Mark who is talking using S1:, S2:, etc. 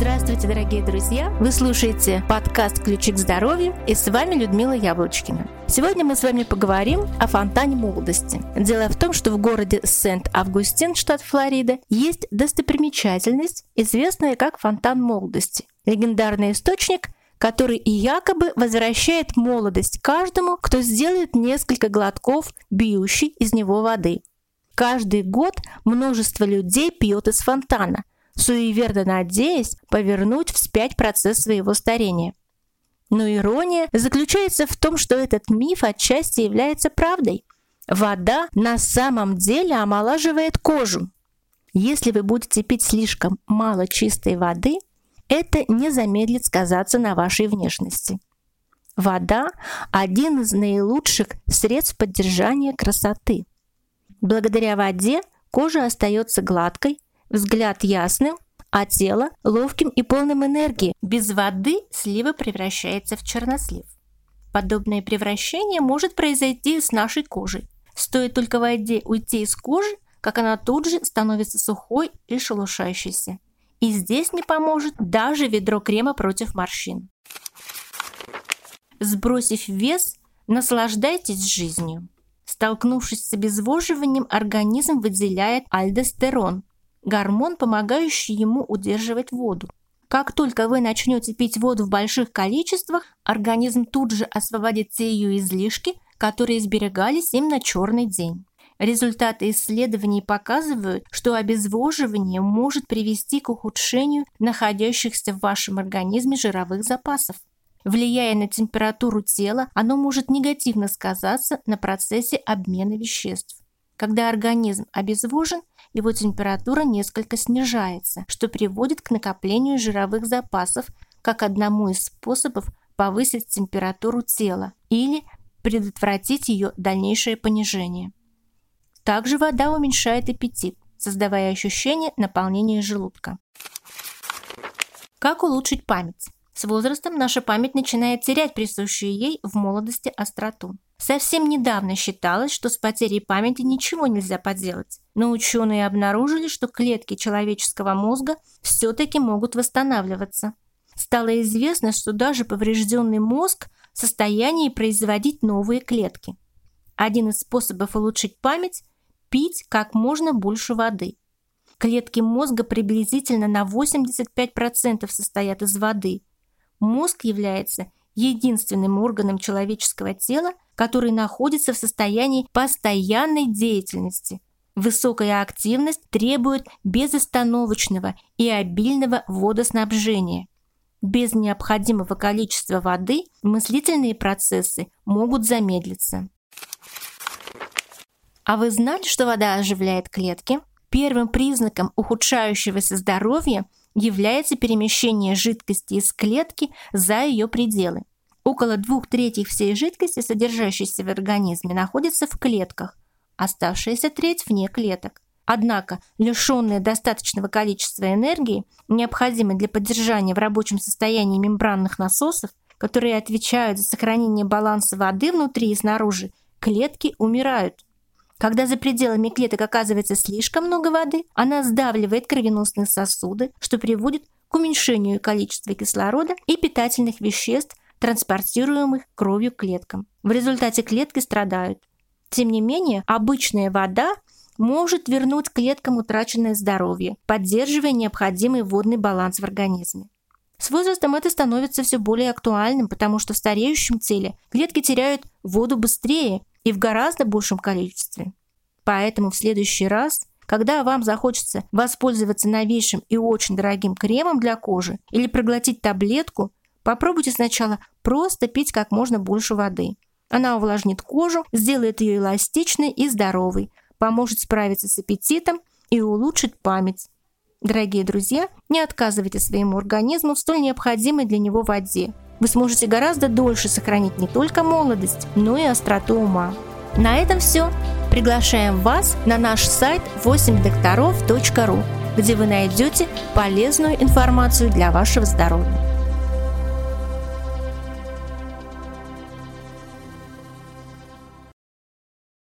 S1: Здравствуйте, дорогие друзья! Вы слушаете подкаст «Ключи к здоровью» и с вами Людмила Яблочкина. Сегодня мы с вами поговорим о фонтане молодости. Дело в том, что в городе Сент-Августин, штат Флорида, есть достопримечательность, известная как фонтан молодости. Легендарный источник, который и якобы возвращает молодость каждому, кто сделает несколько глотков бьющей из него воды. Каждый год множество людей пьет из фонтана, суеверно надеясь повернуть вспять процесс своего старения. Но ирония заключается в том, что этот миф отчасти является правдой. Вода на самом деле омолаживает кожу. Если вы будете пить слишком мало чистой воды, это не замедлит сказаться на вашей внешности. Вода – один из наилучших средств поддержания красоты. Благодаря воде кожа остается гладкой, взгляд ясным, а тело ловким и полным энергии. Без воды слива превращается в чернослив. Подобное превращение может произойти с нашей кожей. Стоит только воде уйти из кожи, как она тут же становится сухой и шелушающейся. И здесь не поможет даже ведро крема против морщин. Сбросив вес, наслаждайтесь жизнью. Столкнувшись с обезвоживанием, организм выделяет альдостерон, гормон, помогающий ему удерживать воду. Как только вы начнете пить воду в больших количествах, организм тут же освободит те ее излишки, которые сберегались им на черный день. Результаты исследований показывают, что обезвоживание может привести к ухудшению находящихся в вашем организме жировых запасов. Влияя на температуру тела, оно может негативно сказаться на процессе обмена веществ. Когда организм обезвожен, его температура несколько снижается, что приводит к накоплению жировых запасов как одному из способов повысить температуру тела или предотвратить ее дальнейшее понижение. Также вода уменьшает аппетит, создавая ощущение наполнения желудка. Как улучшить память? С возрастом наша память начинает терять присущую ей в молодости остроту. Совсем недавно считалось, что с потерей памяти ничего нельзя поделать, но ученые обнаружили, что клетки человеческого мозга все-таки могут восстанавливаться. Стало известно, что даже поврежденный мозг в состоянии производить новые клетки. Один из способов улучшить память – пить как можно больше воды. Клетки мозга приблизительно на 85% состоят из воды. Мозг является единственным органом человеческого тела, который находится в состоянии постоянной деятельности. Высокая активность требует безостановочного и обильного водоснабжения. Без необходимого количества воды мыслительные процессы могут замедлиться. А вы знали, что вода оживляет клетки? Первым признаком ухудшающегося здоровья является перемещение жидкости из клетки за ее пределы. Около двух третей всей жидкости, содержащейся в организме, находится в клетках, оставшаяся треть вне клеток. Однако, лишенные достаточного количества энергии, необходимой для поддержания в рабочем состоянии мембранных насосов, которые отвечают за сохранение баланса воды внутри и снаружи, клетки умирают. Когда за пределами клеток оказывается слишком много воды, она сдавливает кровеносные сосуды, что приводит к уменьшению количества кислорода и питательных веществ транспортируемых кровью клеткам. В результате клетки страдают. Тем не менее, обычная вода может вернуть клеткам утраченное здоровье, поддерживая необходимый водный баланс в организме. С возрастом это становится все более актуальным, потому что в стареющем теле клетки теряют воду быстрее и в гораздо большем количестве. Поэтому в следующий раз, когда вам захочется воспользоваться новейшим и очень дорогим кремом для кожи или проглотить таблетку, Попробуйте сначала просто пить как можно больше воды. Она увлажнит кожу, сделает ее эластичной и здоровой, поможет справиться с аппетитом и улучшит память. Дорогие друзья, не отказывайте своему организму в столь необходимой для него воде. Вы сможете гораздо дольше сохранить не только молодость, но и остроту ума. На этом все. Приглашаем вас на наш сайт 8докторов.ру, где вы найдете полезную информацию для вашего здоровья.